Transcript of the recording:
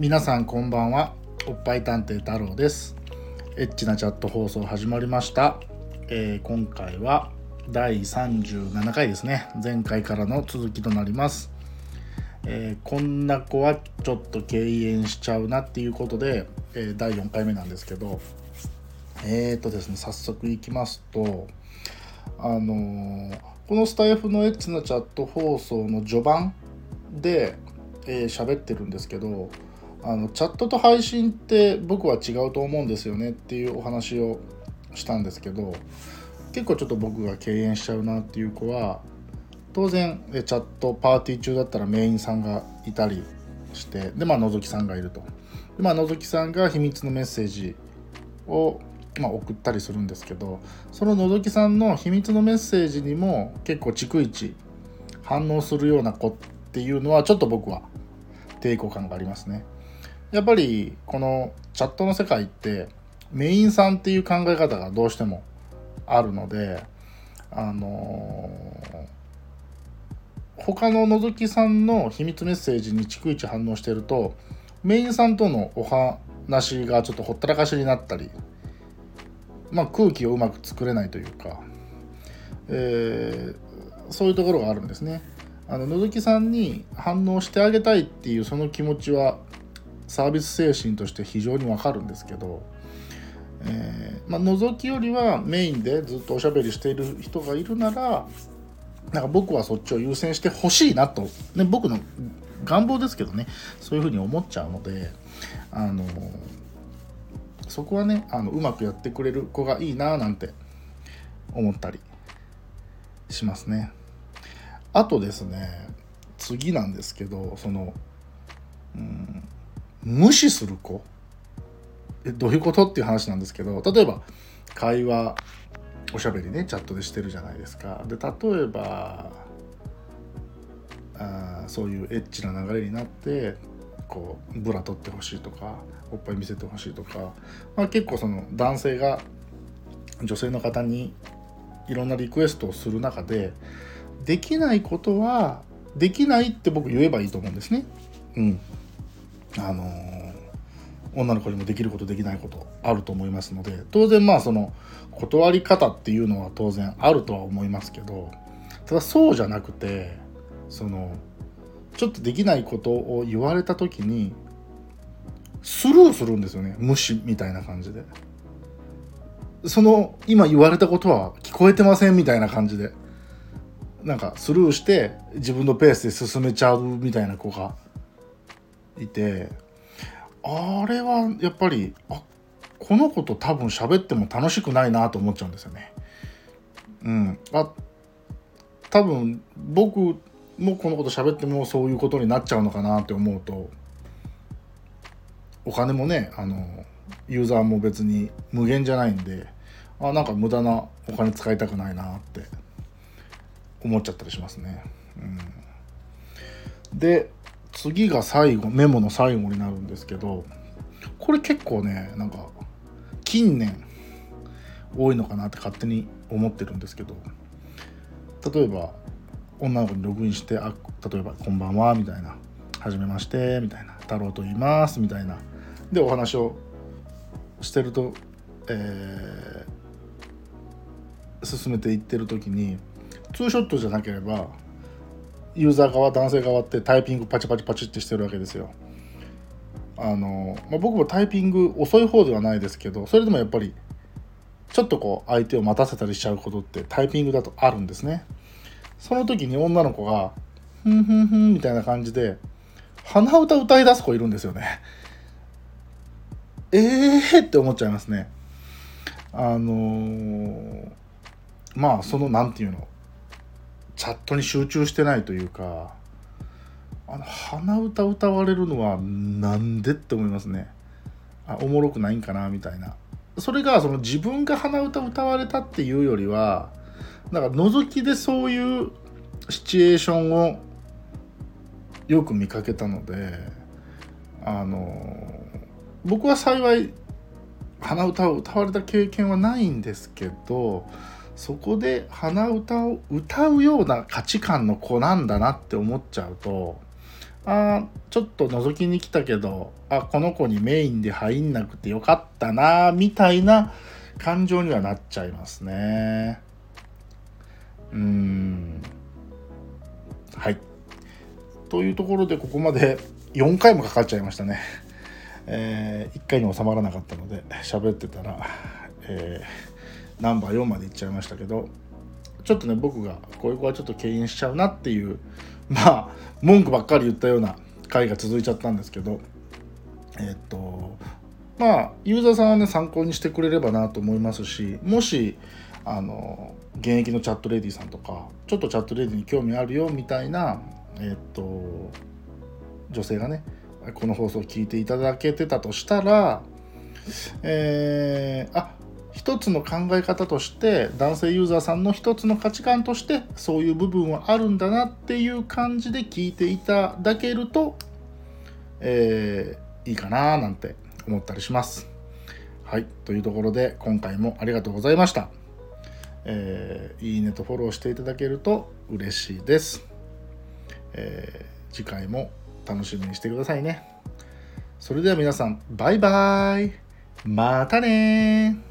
皆さんこんばんは。おっぱい探偵太郎です。エッチなチャット放送始まりました、えー、今回は第37回ですね。前回からの続きとなります。えー、こんな子はちょっと敬遠しちゃうなっていうことで、えー、第4回目なんですけど。えーとですね早速いきますとあの、このスタイフのエッチなチャット放送の序盤でえー、喋ってるんですけどあのチャットと配信って僕は違うと思うんですよねっていうお話をしたんですけど結構ちょっと僕が敬遠しちゃうなっていう子は当然チャットパーティー中だったらメインさんがいたりしてでまあのぞきさんがいるとでまあのぞきさんが秘密のメッセージを、まあ、送ったりするんですけどそののぞきさんの秘密のメッセージにも結構逐一反応するような子っていうのはちょっと僕は抵抗感がありますね。やっぱりこのチャットの世界ってメインさんっていう考え方がどうしてもあるのであのー、他ののぞきさんの秘密メッセージに逐一反応してるとメインさんとのお話がちょっとほったらかしになったり、まあ、空気をうまく作れないというか、えー、そういうところがあるんですね。あののぞきさんに反応してあげたいっていうその気持ちはサービス精神として非常にわかるんですけど、えーまあ、覗きよりはメインでずっとおしゃべりしている人がいるならなんか僕はそっちを優先してほしいなと、ね、僕の願望ですけどねそういうふうに思っちゃうのであのそこはねあのうまくやってくれる子がいいななんて思ったりしますね。あとですね次なんですけどその、うん、無視する子？えどういうこと？っていう話なんですけど例えば会話おしゃべりねチャットでしてるじゃないですかで例えばあそういうエッチな流れになってこうブラ取ってほしいとかおっぱい見せてほしいとか、まあ、結構その男性が女性の方にいろんなリクエストをする中でできないことはできないって僕言えばいいと思うんですね。うん。あの、女の子にもできることできないことあると思いますので当然まあその断り方っていうのは当然あるとは思いますけどただそうじゃなくてそのちょっとできないことを言われた時にスルーするんですよね無視みたいな感じで。その今言われたことは聞こえてませんみたいな感じで。なんかスルーして自分のペースで進めちゃうみたいな子がいてあれはやっぱりあこの子と多分喋っても楽しくないなと思っちゃうんですよね。うん、あ多分僕もこのこと喋ってもそういうことになっちゃうのかなって思うとお金もねあのユーザーも別に無限じゃないんであなんか無駄なお金使いたくないなって思っちゃったりしますね。うん、で次が最後メモの最後になるんですけどこれ結構ねなんか近年多いのかなって勝手に思ってるんですけど例えば女の子にログインしてあ例えば「こんばんは」みたいな「はじめまして」みたいな「太郎と言います」みたいなでお話をしてると、えー、進めていってる時にツーショットじゃなければユーザー側男性側ってタイピングパチパチパチってしてるわけですよ。あのまあ、僕もタイピング遅い方ではないですけどそれでもやっぱりちょっとこう相手を待たせたりしちゃうことってタイピングだとあるんですね。その時に女の子が「ふんふんふん」みたいな感じで鼻歌歌い出す子いるんですよね。えーって思っちゃいますね。あのー、まあその何て言うのチャットに集中してないというかあの鼻歌歌われるのはなんでって思いますね。あおもろくないんかなみたいな。それがその自分が鼻歌歌われたっていうよりはなんか覗きでそういうシチュエーションをよく見かけたのであの僕は幸い鼻歌を歌われた経験はないんですけどそこで鼻歌を歌うような価値観の子なんだなって思っちゃうとあちょっと覗きに来たけどあこの子にメインで入んなくてよかったなみたいな感情にはなっちゃいますね。うん。はい。というところでここまで4回もかかっちゃいましたね。えー、1回に収まらなかったので喋ってたら、えー、ナンバー4までいっちゃいましたけどちょっとね僕がこういう子はちょっと敬遠しちゃうなっていうまあ文句ばっかり言ったような回が続いちゃったんですけどえっとまあユーザーさんはね参考にしてくれればなと思いますしもしあの現役のチャットレディさんとかちょっとチャットレディに興味あるよみたいなえっと女性がねこの放送を聞いていただけてたとしたらえー、あ一つの考え方として男性ユーザーさんの一つの価値観としてそういう部分はあるんだなっていう感じで聞いていただけると、えー、いいかななんて思ったりします。はい、というところで今回もありがとうございました。えー、いいねとフォローしていただけると嬉しいです。えー、次回も楽しみにしてくださいね。それでは皆さん、バイバーイまたね